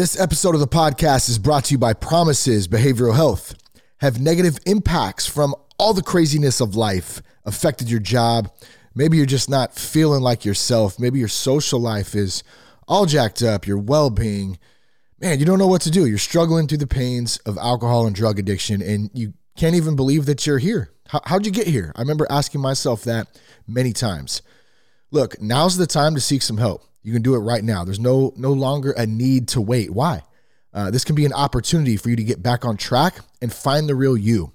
This episode of the podcast is brought to you by Promises Behavioral Health. Have negative impacts from all the craziness of life affected your job? Maybe you're just not feeling like yourself. Maybe your social life is all jacked up, your well being. Man, you don't know what to do. You're struggling through the pains of alcohol and drug addiction, and you can't even believe that you're here. How, how'd you get here? I remember asking myself that many times. Look, now's the time to seek some help. You can do it right now. There's no no longer a need to wait. Why? Uh, this can be an opportunity for you to get back on track and find the real you.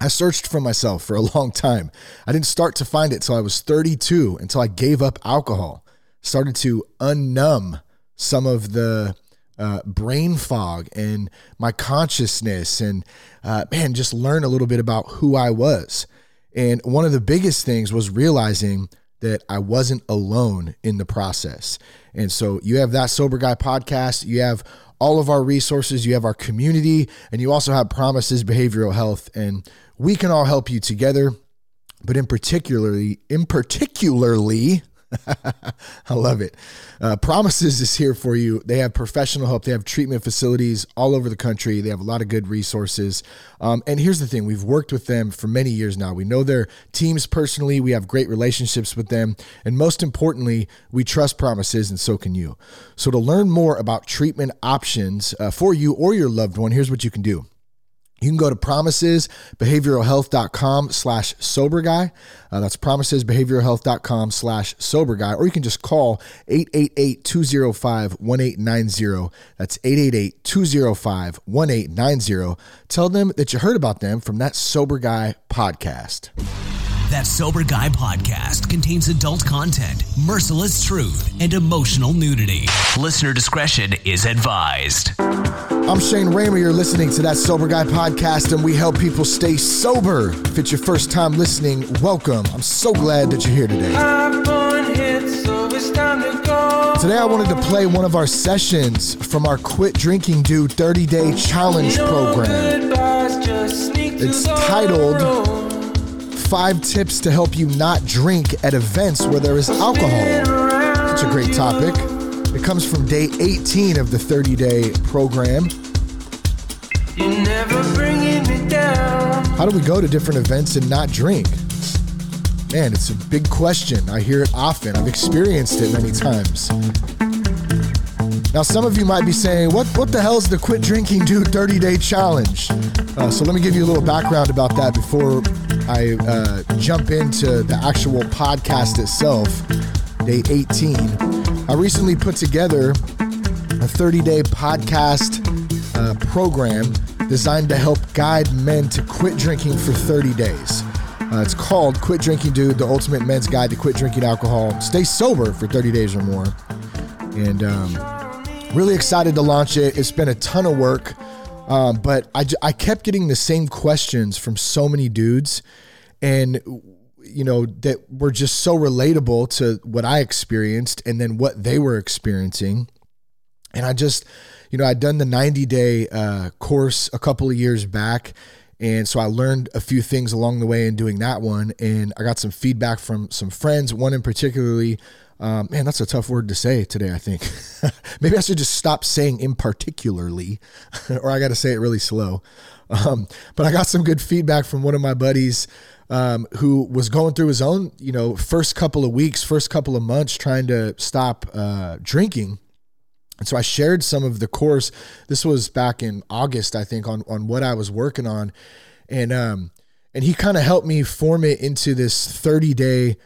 I searched for myself for a long time. I didn't start to find it till I was 32, until I gave up alcohol, started to unnumb some of the uh, brain fog and my consciousness, and uh, man, just learn a little bit about who I was. And one of the biggest things was realizing that I wasn't alone in the process. And so you have that Sober Guy podcast, you have all of our resources, you have our community, and you also have Promises Behavioral Health and we can all help you together. But in particularly, in particularly, I love it. Uh, Promises is here for you. They have professional help. They have treatment facilities all over the country. They have a lot of good resources. Um, and here's the thing we've worked with them for many years now. We know their teams personally. We have great relationships with them. And most importantly, we trust Promises, and so can you. So to learn more about treatment options uh, for you or your loved one, here's what you can do. You can go to promisesbehavioralhealth.com slash sober guy. Uh, that's promisesbehavioralhealth.com slash sober guy. Or you can just call 888-205-1890. That's 888-205-1890. Tell them that you heard about them from that Sober Guy podcast. That Sober Guy podcast contains adult content, merciless truth, and emotional nudity. Listener discretion is advised. I'm Shane Ramer. You're listening to that Sober Guy podcast, and we help people stay sober. If it's your first time listening, welcome. I'm so glad that you're here today. Today, I wanted to play one of our sessions from our Quit Drinking Dude 30 Day Challenge program. It's titled Five Tips to Help You Not Drink at Events Where There Is Alcohol. Such a great topic. It comes from day 18 of the 30 day program. How do we go to different events and not drink? Man, it's a big question. I hear it often. I've experienced it many times. Now, some of you might be saying, what, what the hell is the Quit Drinking Dude 30 Day Challenge? Uh, so, let me give you a little background about that before I uh, jump into the actual podcast itself, day 18. I recently put together a 30 day podcast uh, program designed to help guide men to quit drinking for 30 days. Uh, it's called Quit Drinking Dude, the ultimate men's guide to quit drinking alcohol. Stay sober for 30 days or more. And um, really excited to launch it. It's been a ton of work, um, but I, I kept getting the same questions from so many dudes. And you know that were just so relatable to what I experienced and then what they were experiencing. And I just, you know, I'd done the 90 day uh, course a couple of years back. And so I learned a few things along the way in doing that one. And I got some feedback from some friends, one in particularly. Um, man, that's a tough word to say today, I think. Maybe I should just stop saying in particularly, or I got to say it really slow. Um, but I got some good feedback from one of my buddies um, who was going through his own, you know, first couple of weeks, first couple of months trying to stop uh, drinking. And so I shared some of the course. This was back in August, I think, on on what I was working on, and um, and he kind of helped me form it into this thirty day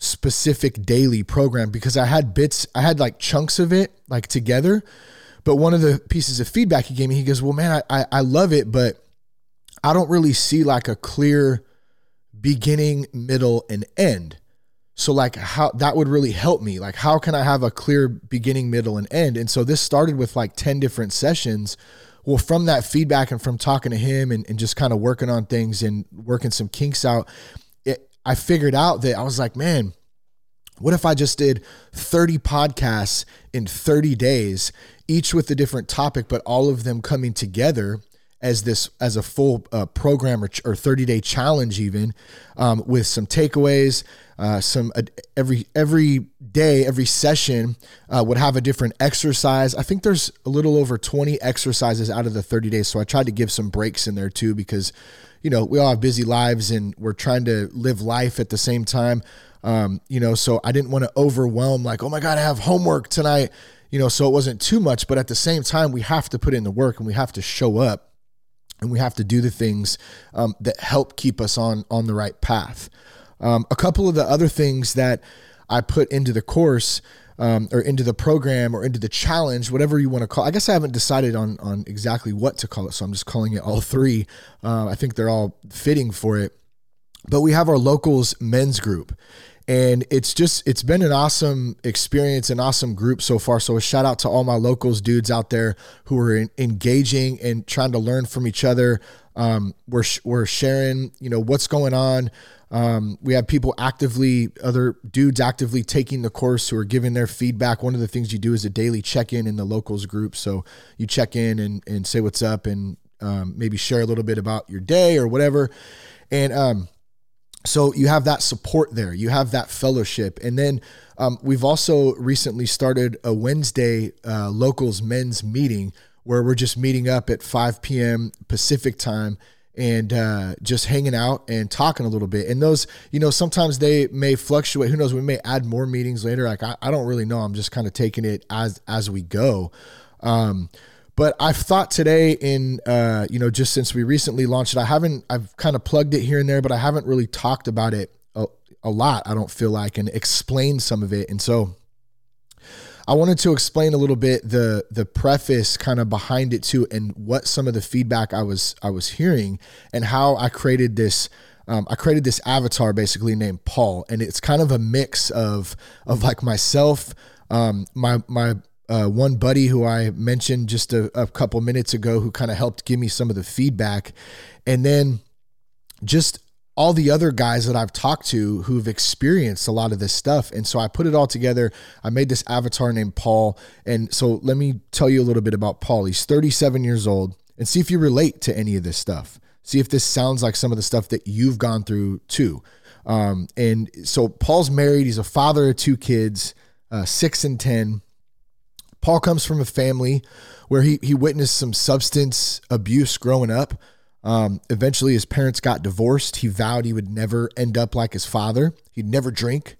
specific daily program because I had bits, I had like chunks of it like together. But one of the pieces of feedback he gave me, he goes, "Well, man, I I, I love it, but I don't really see like a clear." beginning, middle, and end. So like how that would really help me. Like how can I have a clear beginning, middle, and end? And so this started with like 10 different sessions. Well, from that feedback and from talking to him and, and just kind of working on things and working some kinks out, I figured out that I was like, man, what if I just did 30 podcasts in 30 days, each with a different topic, but all of them coming together as this as a full uh, program or, or 30 day challenge even um, with some takeaways uh, some uh, every every day every session uh, would have a different exercise. I think there's a little over 20 exercises out of the 30 days so i tried to give some breaks in there too because you know we all have busy lives and we're trying to live life at the same time um, you know so i didn't want to overwhelm like oh my god i have homework tonight you know so it wasn't too much but at the same time we have to put in the work and we have to show up and we have to do the things um, that help keep us on on the right path. Um, a couple of the other things that I put into the course um, or into the program or into the challenge, whatever you want to call. I guess I haven't decided on on exactly what to call it, so I'm just calling it all three. Uh, I think they're all fitting for it. But we have our locals men's group, and it's just it's been an awesome experience an awesome group so far. So a shout out to all my locals dudes out there who are in, engaging and trying to learn from each other. Um, we're, we're sharing you know what's going on. Um, we have people actively other dudes actively taking the course who are giving their feedback. One of the things you do is a daily check-in in the locals group. So you check in and, and say what's up and um, maybe share a little bit about your day or whatever. And um, so you have that support there. You have that fellowship. And then um, we've also recently started a wednesday uh, locals men's meeting where we're just meeting up at 5 p.m pacific time and uh, just hanging out and talking a little bit. And those you know sometimes they may fluctuate. Who knows? We may add more meetings later. Like i, I don't really know. I'm just kind of taking it as as we go. Um, but I've thought today in uh, you know just since we recently launched it, I haven't I've kind of plugged it here and there, but I haven't really talked about it a, a lot. I don't feel like and explained some of it, and so I wanted to explain a little bit the the preface kind of behind it too, and what some of the feedback I was I was hearing, and how I created this. Um, I created this avatar basically named Paul, and it's kind of a mix of of like myself, um, my my uh, one buddy who I mentioned just a, a couple minutes ago who kind of helped give me some of the feedback. And then just all the other guys that I've talked to who've experienced a lot of this stuff. And so I put it all together. I made this avatar named Paul. And so let me tell you a little bit about Paul. He's 37 years old and see if you relate to any of this stuff. See if this sounds like some of the stuff that you've gone through too. Um, and so Paul's married. He's a father of two kids, uh, six and 10. Paul comes from a family where he, he witnessed some substance abuse growing up. Um, eventually, his parents got divorced. He vowed he would never end up like his father. He'd never drink.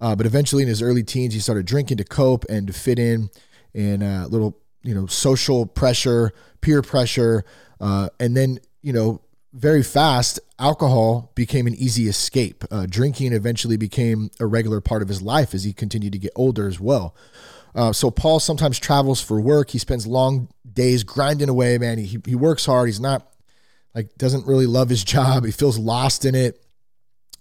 Uh, but eventually, in his early teens, he started drinking to cope and to fit in, and uh, little, you know, social pressure, peer pressure, uh, and then, you know, very fast, alcohol became an easy escape. Uh, drinking eventually became a regular part of his life as he continued to get older as well. Uh, so Paul sometimes travels for work. He spends long days grinding away, man. He, he works hard. He's not like, doesn't really love his job. He feels lost in it.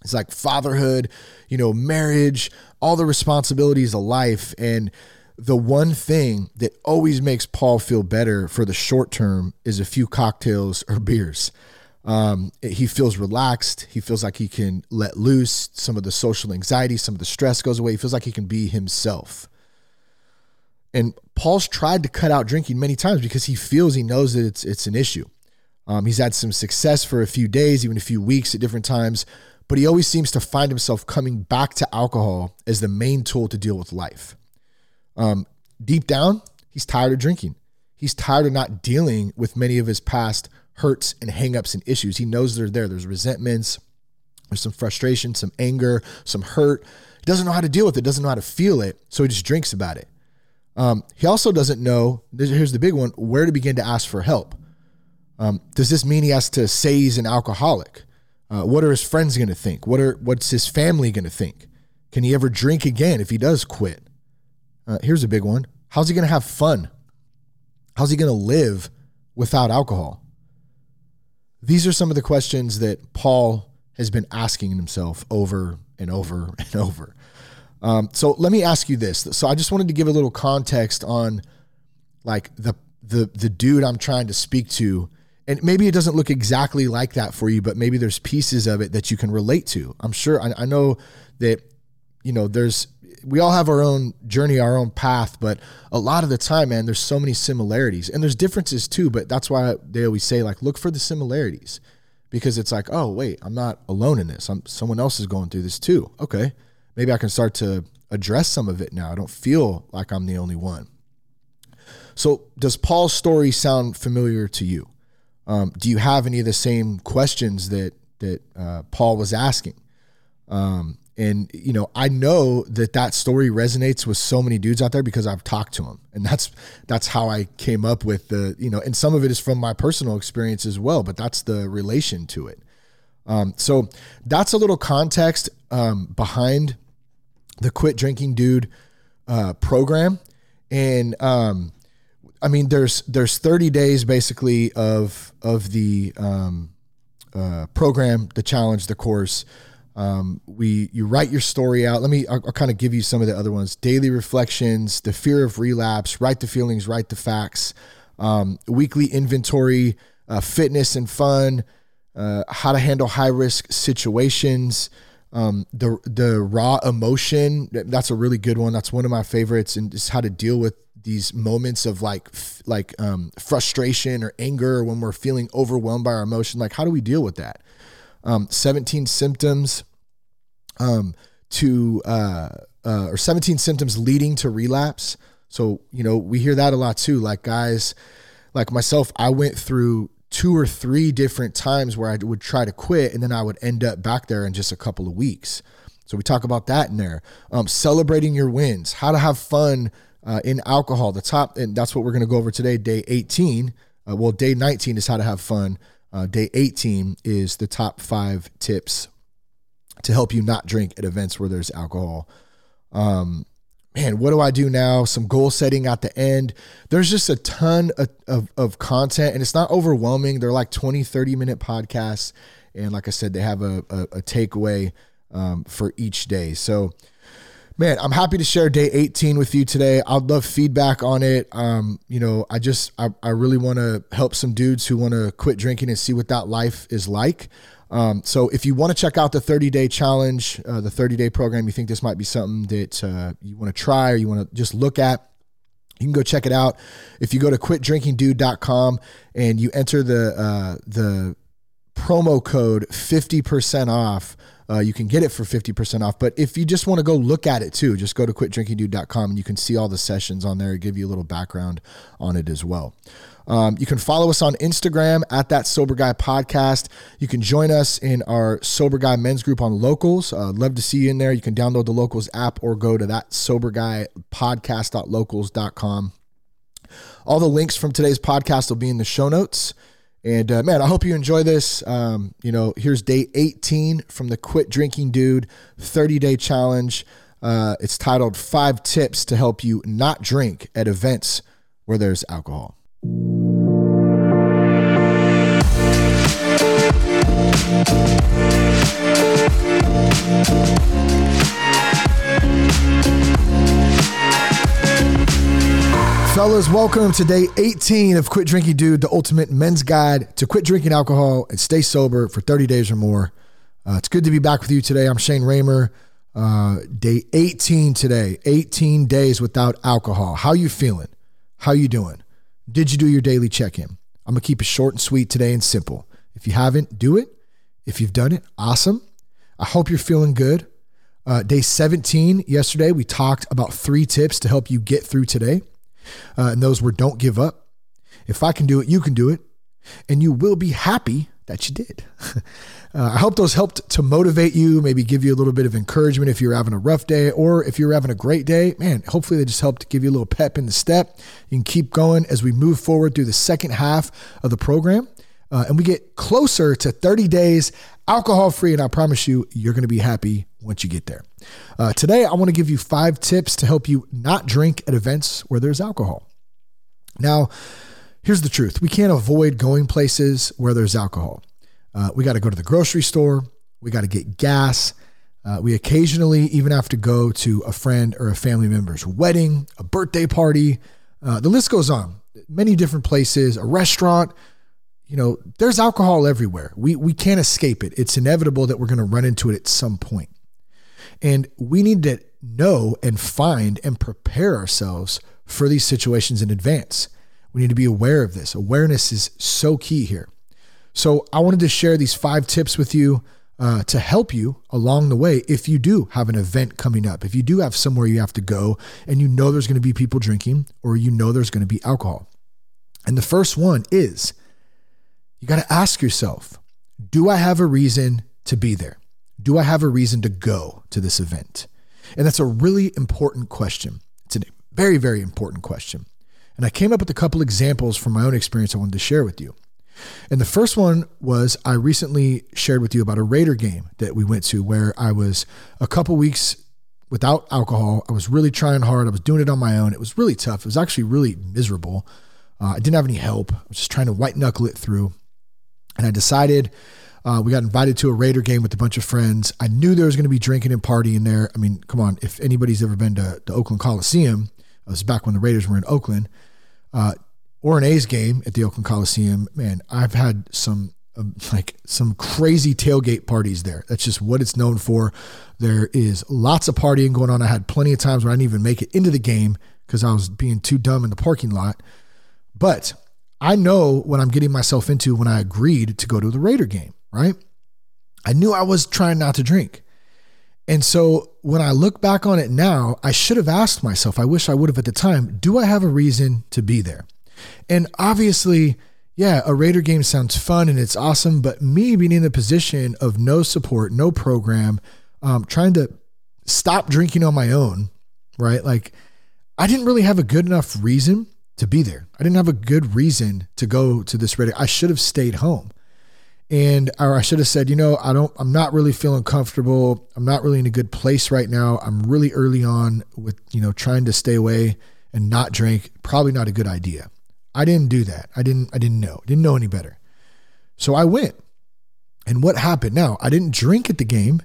It's like fatherhood, you know, marriage, all the responsibilities of life. And the one thing that always makes Paul feel better for the short term is a few cocktails or beers. Um, he feels relaxed. He feels like he can let loose some of the social anxiety, some of the stress goes away. He feels like he can be himself. And Paul's tried to cut out drinking many times because he feels he knows that it's it's an issue. Um, he's had some success for a few days, even a few weeks at different times, but he always seems to find himself coming back to alcohol as the main tool to deal with life. Um, deep down, he's tired of drinking. He's tired of not dealing with many of his past hurts and hangups and issues. He knows they're there. There's resentments, there's some frustration, some anger, some hurt. He doesn't know how to deal with it, doesn't know how to feel it, so he just drinks about it. Um, he also doesn't know, here's the big one, where to begin to ask for help. Um, does this mean he has to say he's an alcoholic? Uh, what are his friends going to think? What are what's his family going to think? Can he ever drink again if he does quit? Uh, here's a big one. How's he going to have fun? How's he going to live without alcohol? These are some of the questions that Paul has been asking himself over and over and over. Um, so let me ask you this. So I just wanted to give a little context on like the the the dude I'm trying to speak to. And maybe it doesn't look exactly like that for you, but maybe there's pieces of it that you can relate to. I'm sure I, I know that you know there's we all have our own journey, our own path, but a lot of the time, man, there's so many similarities and there's differences too. But that's why they always say, like, look for the similarities because it's like, oh, wait, I'm not alone in this. I'm someone else is going through this too. Okay. Maybe I can start to address some of it now. I don't feel like I'm the only one. So, does Paul's story sound familiar to you? Um, do you have any of the same questions that that uh, Paul was asking? Um, and you know, I know that that story resonates with so many dudes out there because I've talked to them, and that's that's how I came up with the you know, and some of it is from my personal experience as well, but that's the relation to it. Um, so that's a little context um, behind the Quit Drinking Dude uh, program, and um, I mean, there's there's 30 days basically of of the um, uh, program, the challenge, the course. Um, we you write your story out. Let me I'll, I'll kind of give you some of the other ones: daily reflections, the fear of relapse, write the feelings, write the facts, um, weekly inventory, uh, fitness and fun, uh, how to handle high risk situations. Um, the the raw emotion that's a really good one. That's one of my favorites, and just how to deal with these moments of like like um, frustration or anger when we're feeling overwhelmed by our emotion. Like, how do we deal with that? um, 17 symptoms um, to uh, uh, or 17 symptoms leading to relapse. So you know we hear that a lot too. Like guys, like myself, I went through two or three different times where I would try to quit, and then I would end up back there in just a couple of weeks. So we talk about that in there. Um, celebrating your wins, how to have fun uh, in alcohol. The top, and that's what we're going to go over today. Day 18. Uh, well, day 19 is how to have fun. Uh, day 18 is the top five tips to help you not drink at events where there's alcohol. Um, man, what do I do now? Some goal setting at the end. There's just a ton of, of, of, content and it's not overwhelming. They're like 20, 30 minute podcasts. And like I said, they have a, a, a takeaway um, for each day. So, man, I'm happy to share day 18 with you today. I'd love feedback on it. Um, you know, I just, I, I really want to help some dudes who want to quit drinking and see what that life is like. Um, so if you want to check out the 30 day challenge, uh, the 30 day program, you think this might be something that uh, you want to try or you want to just look at, you can go check it out. If you go to quitdrinkingdude.com and you enter the, uh, the promo code 50% off, uh, you can get it for 50% off. But if you just want to go look at it too, just go to quitdrinkingdude.com and you can see all the sessions on there, give you a little background on it as well. Um, you can follow us on Instagram at that Sober Guy Podcast. You can join us in our Sober Guy Men's Group on Locals. Uh, love to see you in there. You can download the Locals app or go to that Sober Guy Podcast.locals.com. All the links from today's podcast will be in the show notes. And uh, man, I hope you enjoy this. Um, you know, here's day 18 from the Quit Drinking Dude 30 day challenge. Uh, it's titled Five Tips to Help You Not Drink at Events Where There's Alcohol. Fellas, welcome to day 18 of Quit Drinking Dude, the ultimate men's guide to quit drinking alcohol and stay sober for 30 days or more. Uh, it's good to be back with you today. I'm Shane Ramer. Uh, day 18 today, 18 days without alcohol. How you feeling? How you doing? Did you do your daily check-in? I'm gonna keep it short and sweet today and simple. If you haven't, do it. If you've done it, awesome. I hope you're feeling good. Uh, day 17, yesterday, we talked about three tips to help you get through today. Uh, and those were don't give up. If I can do it, you can do it. And you will be happy that you did. uh, I hope those helped to motivate you, maybe give you a little bit of encouragement if you're having a rough day or if you're having a great day. Man, hopefully they just helped to give you a little pep in the step. You can keep going as we move forward through the second half of the program. Uh, and we get closer to 30 days alcohol free. And I promise you, you're going to be happy once you get there. Uh, today, I want to give you five tips to help you not drink at events where there's alcohol. Now, here's the truth we can't avoid going places where there's alcohol. Uh, we got to go to the grocery store, we got to get gas. Uh, we occasionally even have to go to a friend or a family member's wedding, a birthday party. Uh, the list goes on. Many different places, a restaurant, you know, there's alcohol everywhere. We we can't escape it. It's inevitable that we're going to run into it at some point. And we need to know and find and prepare ourselves for these situations in advance. We need to be aware of this. Awareness is so key here. So, I wanted to share these five tips with you uh, to help you along the way if you do have an event coming up, if you do have somewhere you have to go and you know there's going to be people drinking or you know there's going to be alcohol. And the first one is you got to ask yourself do I have a reason to be there? Do I have a reason to go to this event? And that's a really important question. It's a very, very important question. And I came up with a couple examples from my own experience I wanted to share with you. And the first one was I recently shared with you about a Raider game that we went to where I was a couple weeks without alcohol. I was really trying hard. I was doing it on my own. It was really tough. It was actually really miserable. Uh, I didn't have any help. I was just trying to white knuckle it through. And I decided uh, we got invited to a Raider game with a bunch of friends. I knew there was going to be drinking and partying there. I mean, come on, if anybody's ever been to the Oakland Coliseum, it was back when the Raiders were in Oakland. Uh, or an A's game at the Oakland Coliseum, man, I've had some um, like some crazy tailgate parties there. That's just what it's known for. There is lots of partying going on. I had plenty of times where I didn't even make it into the game because I was being too dumb in the parking lot. But I know what I'm getting myself into when I agreed to go to the Raider game, right? I knew I was trying not to drink. And so when I look back on it now, I should have asked myself, I wish I would have at the time, do I have a reason to be there? And obviously, yeah, a Raider game sounds fun and it's awesome, but me being in the position of no support, no program, um, trying to stop drinking on my own, right? Like, I didn't really have a good enough reason to be there. I didn't have a good reason to go to this Raider. I should have stayed home. And or I should have said, you know, I don't I'm not really feeling comfortable. I'm not really in a good place right now. I'm really early on with, you know, trying to stay away and not drink. Probably not a good idea. I didn't do that. I didn't I didn't know. Didn't know any better. So I went. And what happened? Now, I didn't drink at the game,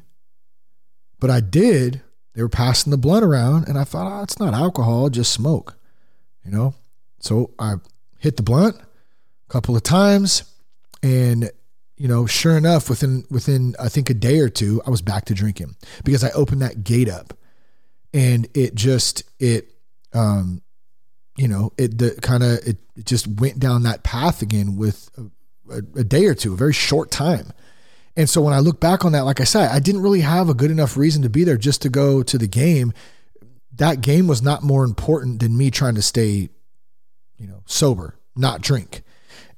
but I did. They were passing the blunt around and I thought, oh, it's not alcohol, just smoke. You know? So I hit the blunt a couple of times and you know, sure enough, within within I think a day or two, I was back to drinking because I opened that gate up, and it just it um you know, it the kind of it, it, just went down that path again with a, a, a day or two, a very short time. And so when I look back on that, like I said, I didn't really have a good enough reason to be there just to go to the game. That game was not more important than me trying to stay, you know, sober, not drink.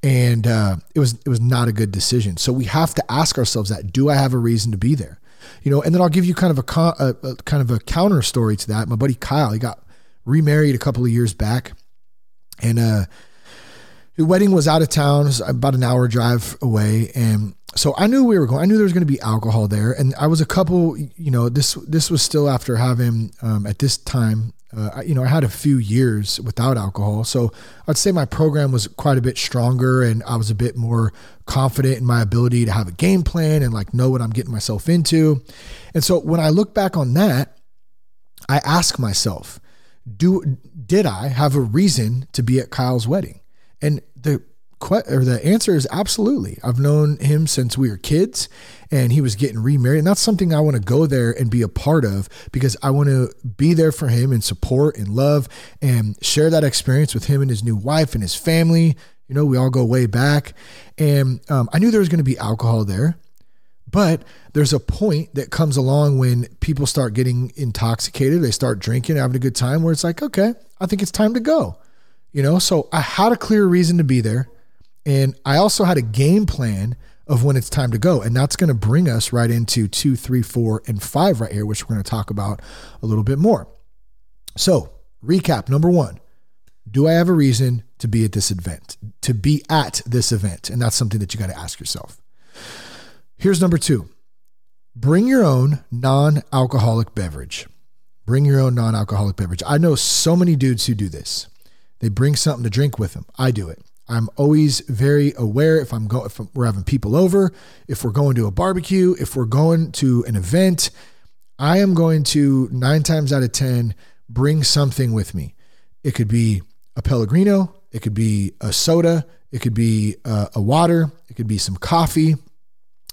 And uh, it was it was not a good decision. So we have to ask ourselves that: Do I have a reason to be there? You know, and then I'll give you kind of a, a, a kind of a counter story to that. My buddy Kyle, he got remarried a couple of years back, and uh, the wedding was out of town, about an hour drive away, and so I knew we were going. I knew there was going to be alcohol there, and I was a couple. You know, this this was still after having um, at this time. Uh, you know, I had a few years without alcohol, so I'd say my program was quite a bit stronger, and I was a bit more confident in my ability to have a game plan and like know what I'm getting myself into. And so when I look back on that, I ask myself, do did I have a reason to be at Kyle's wedding? And the or the answer is absolutely. I've known him since we were kids and he was getting remarried. And that's something I want to go there and be a part of because I want to be there for him and support and love and share that experience with him and his new wife and his family. You know, we all go way back. And um, I knew there was going to be alcohol there. But there's a point that comes along when people start getting intoxicated, they start drinking, having a good time, where it's like, okay, I think it's time to go. You know, so I had a clear reason to be there. And I also had a game plan of when it's time to go. And that's going to bring us right into two, three, four, and five right here, which we're going to talk about a little bit more. So, recap number one Do I have a reason to be at this event, to be at this event? And that's something that you got to ask yourself. Here's number two bring your own non alcoholic beverage. Bring your own non alcoholic beverage. I know so many dudes who do this. They bring something to drink with them. I do it. I'm always very aware if I'm going, if we're having people over, if we're going to a barbecue, if we're going to an event, I am going to nine times out of 10 bring something with me. It could be a Pellegrino, it could be a soda, it could be a, a water, it could be some coffee,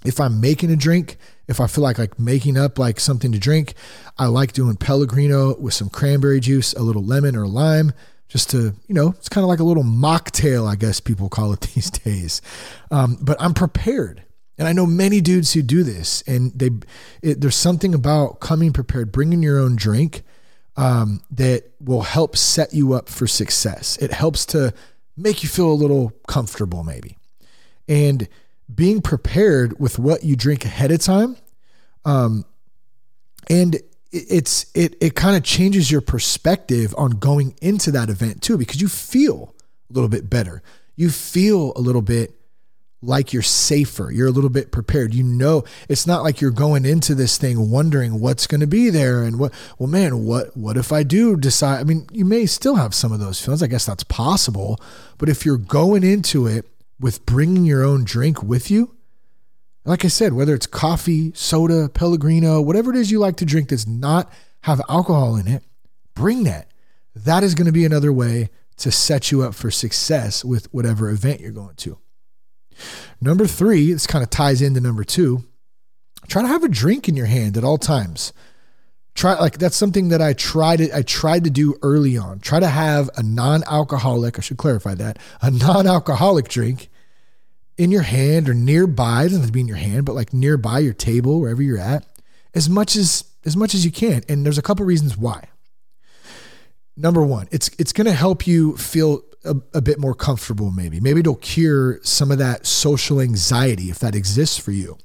if I'm making a drink if I feel like like making up like something to drink, I like doing Pellegrino with some cranberry juice, a little lemon or lime, just to you know, it's kind of like a little mocktail, I guess people call it these days. Um, but I'm prepared, and I know many dudes who do this, and they it, there's something about coming prepared, bringing your own drink um, that will help set you up for success. It helps to make you feel a little comfortable, maybe, and being prepared with what you drink ahead of time. Um, and it's it it kind of changes your perspective on going into that event too because you feel a little bit better. You feel a little bit like you're safer. You're a little bit prepared. You know, it's not like you're going into this thing wondering what's going to be there and what well man, what what if I do decide I mean, you may still have some of those feelings. I guess that's possible, but if you're going into it with bringing your own drink with you, like I said, whether it's coffee, soda, Pellegrino, whatever it is you like to drink that's not have alcohol in it, bring that. That is going to be another way to set you up for success with whatever event you're going to. Number three, this kind of ties into number two. Try to have a drink in your hand at all times. Try like that's something that I tried I tried to do early on. Try to have a non-alcoholic, I should clarify that, a non-alcoholic drink in your hand or nearby. It doesn't have to be in your hand, but like nearby your table, wherever you're at, as much as as much as you can. And there's a couple reasons why. Number one, it's it's to help you feel a, a, bit more comfortable. Maybe maybe it'll cure some of that social anxiety if that exists for you,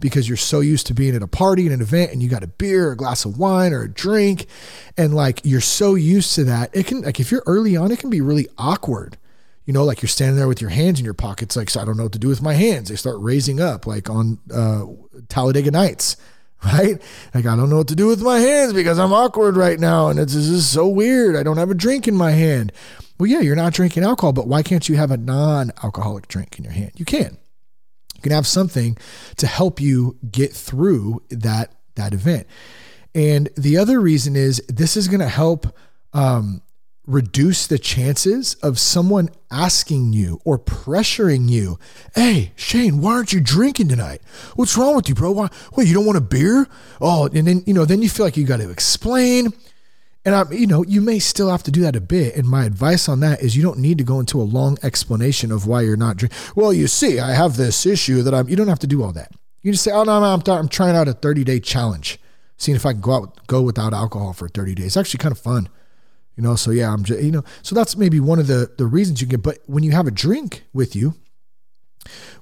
because you're so used to being at a party and an event, and you got a beer, a glass of wine, or a drink, and like you're so used to that. It can like if you're early on, it can be really awkward you know, like you're standing there with your hands in your pockets, like, so I don't know what to do with my hands. They start raising up, like on uh, Talladega Nights, right? Like, I don't know what to do with my hands because I'm awkward right now. And it's, this is so weird. I don't have a drink in my hand. Well, yeah, you're not drinking alcohol, but why can't you have a non alcoholic drink in your hand? You can. You can have something to help you get through that, that event. And the other reason is this is going to help um, reduce the chances of someone asking you or pressuring you, "Hey, Shane, why aren't you drinking tonight? What's wrong with you, bro? Why? Wait, you don't want a beer? Oh, and then you know, then you feel like you got to explain." And I'm, you know, you may still have to do that a bit. And my advice on that is you don't need to go into a long explanation of why you're not drinking. Well, you see, I have this issue that I'm. You don't have to do all that. You just say, "Oh no, no I'm, I'm trying out a 30 day challenge, seeing if I can go out go without alcohol for 30 days." It's actually kind of fun. You know, so yeah, I'm just, you know, so that's maybe one of the the reasons you get. But when you have a drink with you,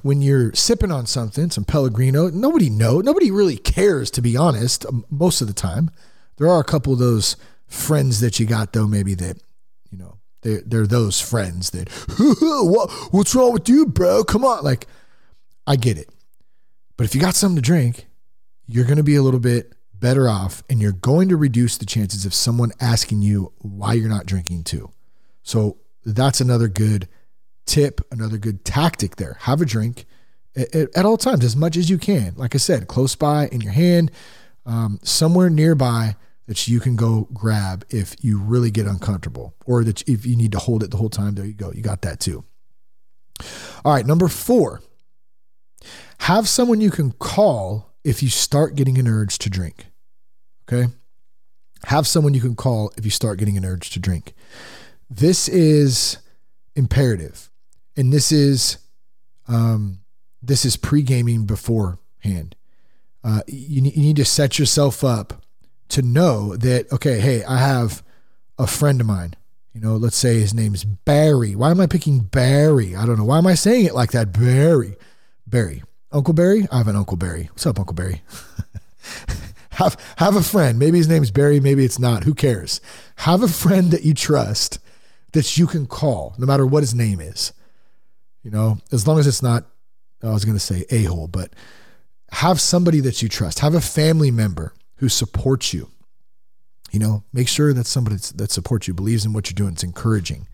when you're sipping on something, some Pellegrino, nobody know, nobody really cares to be honest. Um, most of the time, there are a couple of those friends that you got though, maybe that you know they're they're those friends that what what's wrong with you, bro? Come on, like I get it, but if you got something to drink, you're gonna be a little bit better off and you're going to reduce the chances of someone asking you why you're not drinking too. So that's another good tip, another good tactic there. Have a drink at, all times, as much as you can. Like I said, close by in your hand, um, somewhere nearby that you can go grab if you really get uncomfortable or that if you need to hold it the whole time. There you go. You got that too. All right. Number four, have someone you can call if you start getting an urge to drink. Okay. Have someone you can call if you start getting an urge to drink. This is imperative. And this is um, this is pre-gaming beforehand. Uh, you, you need to set yourself up to know that okay, hey, I have a friend of mine. You know, let's say his name's Barry. Why am I picking Barry? I don't know. Why am I saying it like that? Barry. Barry. Uncle Barry? I have an Uncle Barry. What's up, Uncle Barry? Have have a friend. Maybe his name's Barry, maybe it's not. Who cares? Have a friend that you trust that you can call, no matter what his name is. You know, as long as it's not, I was going to say a hole, but have somebody that you trust. Have a family member who supports you. You know, make sure that somebody that supports you believes in what you're doing. It's encouraging.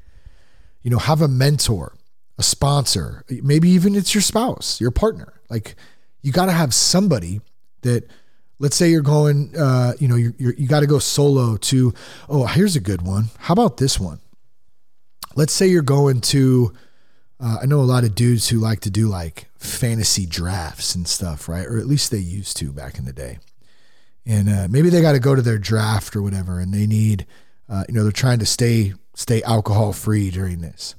You know, have a mentor, a sponsor, maybe even it's your spouse, your partner. Like, you got to have somebody that let's say you're going, uh, you know, you're, you're, you got to go solo to, oh, here's a good one. How about this one? Let's say you're going to uh, I know a lot of dudes who like to do like fantasy drafts and stuff, right? Or at least they used to back in the day. And uh, maybe they got to go to their draft or whatever, and they need, uh, you know, they're trying to stay stay alcohol free during this.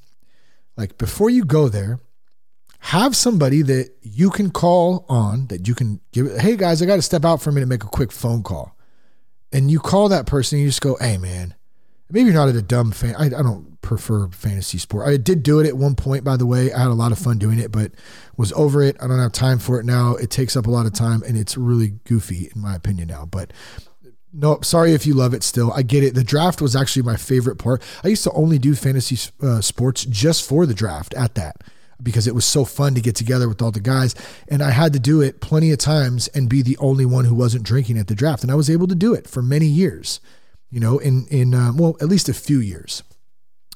Like before you go there, have somebody that you can call on that you can give. Hey guys, I got to step out for a minute, make a quick phone call, and you call that person. and You just go, hey man, maybe you're not a dumb fan. I, I don't prefer fantasy sport. I did do it at one point, by the way. I had a lot of fun doing it, but was over it. I don't have time for it now. It takes up a lot of time and it's really goofy in my opinion now. But no, sorry if you love it still. I get it. The draft was actually my favorite part. I used to only do fantasy uh, sports just for the draft at that because it was so fun to get together with all the guys. And I had to do it plenty of times and be the only one who wasn't drinking at the draft. And I was able to do it for many years, you know, in, in, uh, well, at least a few years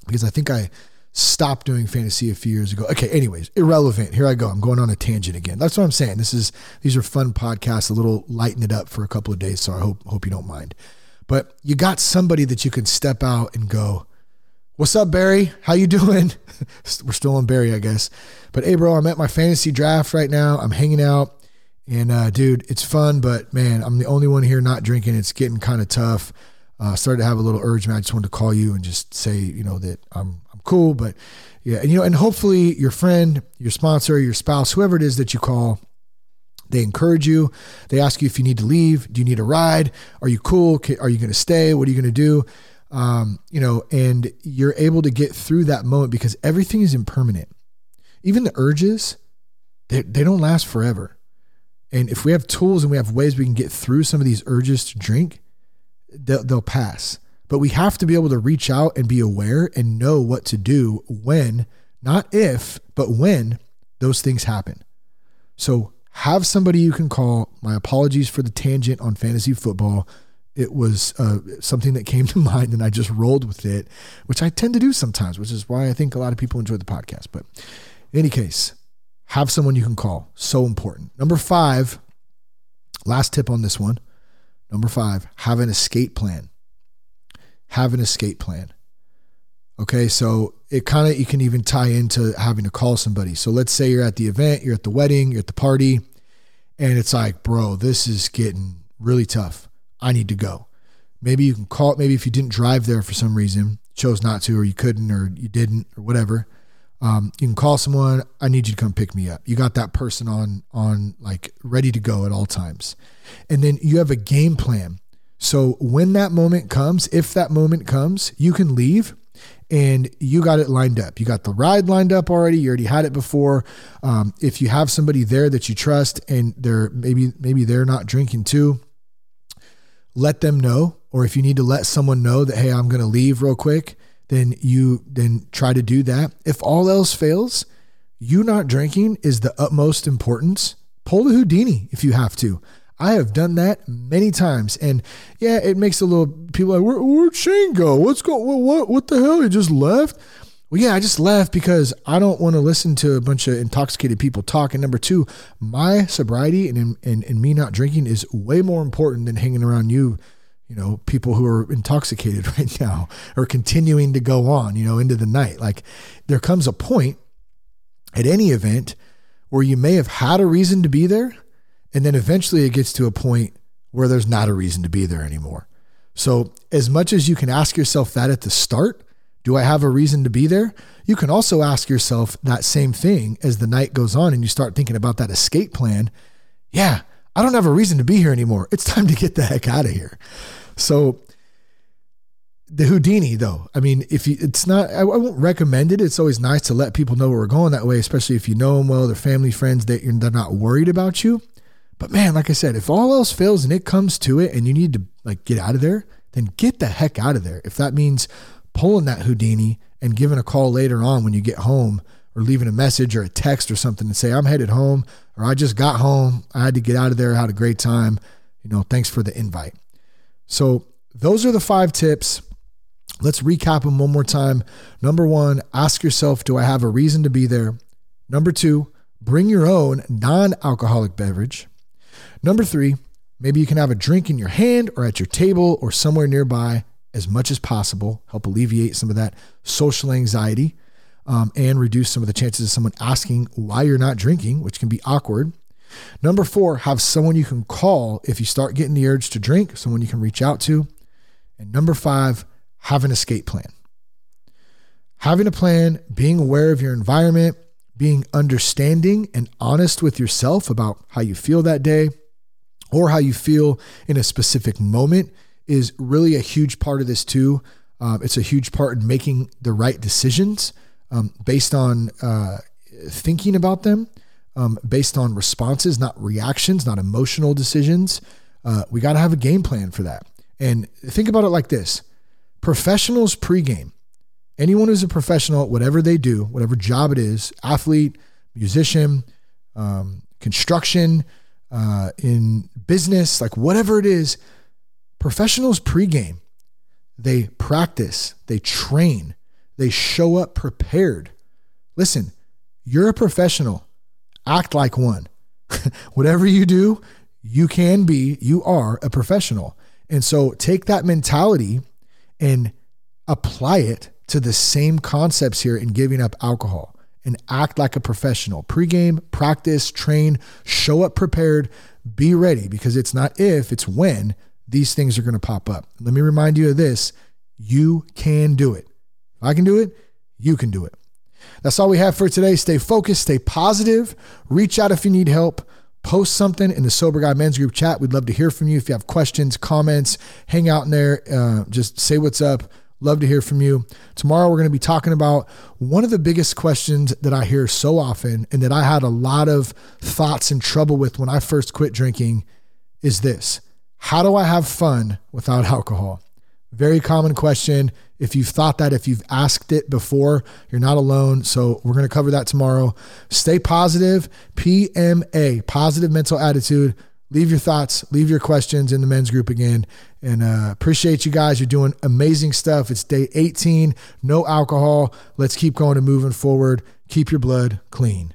because I think I stopped doing fantasy a few years ago. Okay, anyways, irrelevant. Here I go. I'm going on a tangent again. That's what I'm saying. This is these are fun podcasts, a little lighten it up for a couple of days, so I hope hope you don't mind. But you got somebody that you can step out and go, "What's up, Barry? How you doing?" We're still on Barry, I guess. But hey, bro, I'm at my fantasy draft right now. I'm hanging out, and uh, dude, it's fun. But man, I'm the only one here not drinking. It's getting kind of tough uh, started to have a little urge, man. I just wanted to call you and just say, you know, that I'm I'm cool, but yeah, and you know, and hopefully your friend, your sponsor, your spouse, whoever it is that you call, they encourage you. They ask you if you need to leave. Do you need a ride? Are you cool? Are you going to stay? What are you going to do? Um, you know, and you're able to get through that moment because everything is impermanent. Even the urges, they, they don't last forever. And if we have tools and we have ways we can get through some of these urges to drink, they'll, they'll pass. But we have to be able to reach out and be aware and know what to do when, not if, but when those things happen. So have somebody you can call. My apologies for the tangent on fantasy football. It was uh, something that came to mind and I just rolled with it, which I tend to do sometimes, which is why I think a lot of people enjoy the podcast. But in any case, have someone you can call. So important. Number five, last tip on this one Number five, have an escape plan. Have an escape plan. Okay, so it kind of you can even tie into having to call somebody. So let's say you're at the event, you're at the wedding, you're at the party, and it's like, bro, this is getting really tough. I need to go. Maybe you can call. Maybe if you didn't drive there for some reason, chose not to, or you couldn't, or you didn't, or whatever. Um, you can call someone. I need you to come pick me up. You got that person on on like ready to go at all times, and then you have a game plan. So when that moment comes, if that moment comes, you can leave and you got it lined up. You got the ride lined up already. You already had it before. Um, if you have somebody there that you trust and they're maybe maybe they're not drinking too, let them know. Or if you need to let someone know that hey, I'm going to leave real quick, then you then try to do that. If all else fails, you not drinking is the utmost importance. Pull the Houdini if you have to. I have done that many times, and yeah, it makes a little people like, Where, where'd Shane go? What's going? What, what? What the hell? He just left? Well, yeah, I just left because I don't want to listen to a bunch of intoxicated people talk. And number two, my sobriety and, and, and me not drinking is way more important than hanging around you you know, people who are intoxicated right now or continuing to go on, you know, into the night. Like there comes a point at any event where you may have had a reason to be there. And then eventually it gets to a point where there's not a reason to be there anymore. So, as much as you can ask yourself that at the start, do I have a reason to be there? You can also ask yourself that same thing as the night goes on and you start thinking about that escape plan. Yeah, I don't have a reason to be here anymore. It's time to get the heck out of here. So the Houdini, though, I mean, if you, it's not, I, I, won't recommend it. It's always nice to let people know where we're going that way, especially if you know them well, they're family, friends, that they're not worried about you. But man, like I said, if all else fails and it comes to it and you need to like get out of there, then get the heck out of there. If that means pulling that Houdini and giving a call later on when you get home or leaving a message or a text or something and say, I'm headed home or I just got home. I had to get out of there. Had a great time. You know, thanks for the invite. So, those are the five tips. Let's recap them one more time. Number one, ask yourself, do I have a reason to be there? Number two, bring your own non alcoholic beverage. Number three, maybe you can have a drink in your hand or at your table or somewhere nearby as much as possible, help alleviate some of that social anxiety. um, and reduce some of the chances of someone asking why you're not drinking, which can be awkward. Number four, have someone you can call if you start getting the urge to drink, someone you can reach out to. And number five, have an escape plan. Having a plan, being aware of your environment, being understanding and honest with yourself about how you feel that day or how you feel in a specific moment is really a huge part of this too. Um, it's a huge part in making the right decisions um, based on uh, thinking about them, um, based on responses, not reactions, not emotional decisions. Uh, we got to have a game plan for that. And think about it like this professionals pregame, anyone who's a professional whatever they do, whatever job it is athlete, musician, um, construction, uh, in business, like whatever it is professionals pregame they practice, they train, they show up prepared. Listen, you're a professional. Act like one. Whatever you do, you can be, you are a professional. And so take that mentality and apply it to the same concepts here in giving up alcohol and act like a professional. Pre-game, practice, train, show up prepared, be ready because it's not if, it's when these things are going to pop up. Let me remind you of this you can do it. If I can do it, you can do it. That's all we have for today. Stay focused, stay positive, reach out if you need help. Post something in the Sober Guy Men's Group chat. We'd love to hear from you. If you have questions, comments, hang out in there. Uh, just say what's up. Love to hear from you. Tomorrow, we're going to be talking about one of the biggest questions that I hear so often and that I had a lot of thoughts and trouble with when I first quit drinking is this How do I have fun without alcohol? Very common question. If you've thought that, if you've asked it before, you're not alone. So we're going to cover that tomorrow. Stay positive. PMA, positive mental attitude. Leave your thoughts, leave your questions in the men's group again. And uh, appreciate you guys. You're doing amazing stuff. It's day 18, no alcohol. Let's keep going and moving forward. Keep your blood clean.